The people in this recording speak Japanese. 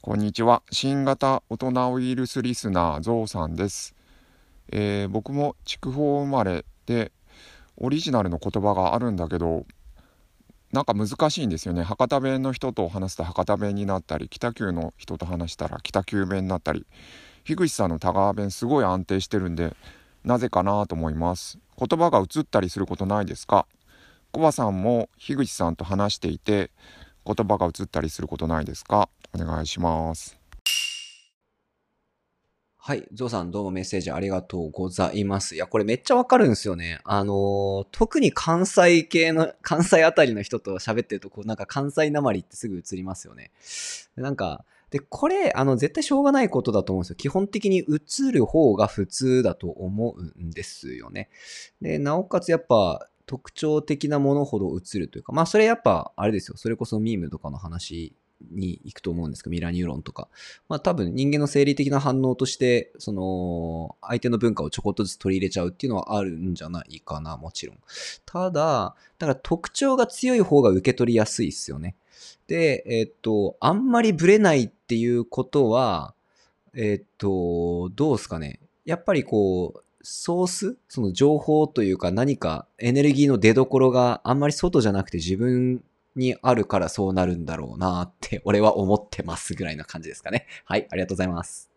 こんにちは。新型大人ウイルスリスナーゾウさんです。えー、僕も筑豊生まれでオリジナルの言葉があるんだけどなんか難しいんですよね。博多弁の人と話すと博多弁になったり北九の人と話したら北九弁になったり樋口さんの田川弁すごい安定してるんでなぜかなと思います。言葉が移ったりすることないですか？コバさんも樋口さんと話していて言葉が移ったりすることないですか？お願いします。はい。ゾウさんどうもメッセージありがとうございます。いや、これめっちゃわかるんですよね。あのー、特に関西系の、関西あたりの人と喋ってると、こうなんか関西なまりってすぐ映りますよね。なんか、で、これ、あの、絶対しょうがないことだと思うんですよ。基本的に映る方が普通だと思うんですよね。で、なおかつやっぱ、特徴的なものほど映るというか、まあそれやっぱ、あれですよ。それこそミームとかの話に行くと思うんですけど、ミラーニューロンとか。まあ多分人間の生理的な反応として、その、相手の文化をちょこっとずつ取り入れちゃうっていうのはあるんじゃないかな、もちろん。ただ、だから特徴が強い方が受け取りやすいっすよね。で、えっと、あんまりブレないっていうことは、えっと、どうすかね。やっぱりこう、ソース？その情報というか何かエネルギーの出どころがあんまり外じゃなくて自分にあるからそうなるんだろうなって俺は思ってますぐらいな感じですかね。はい、ありがとうございます。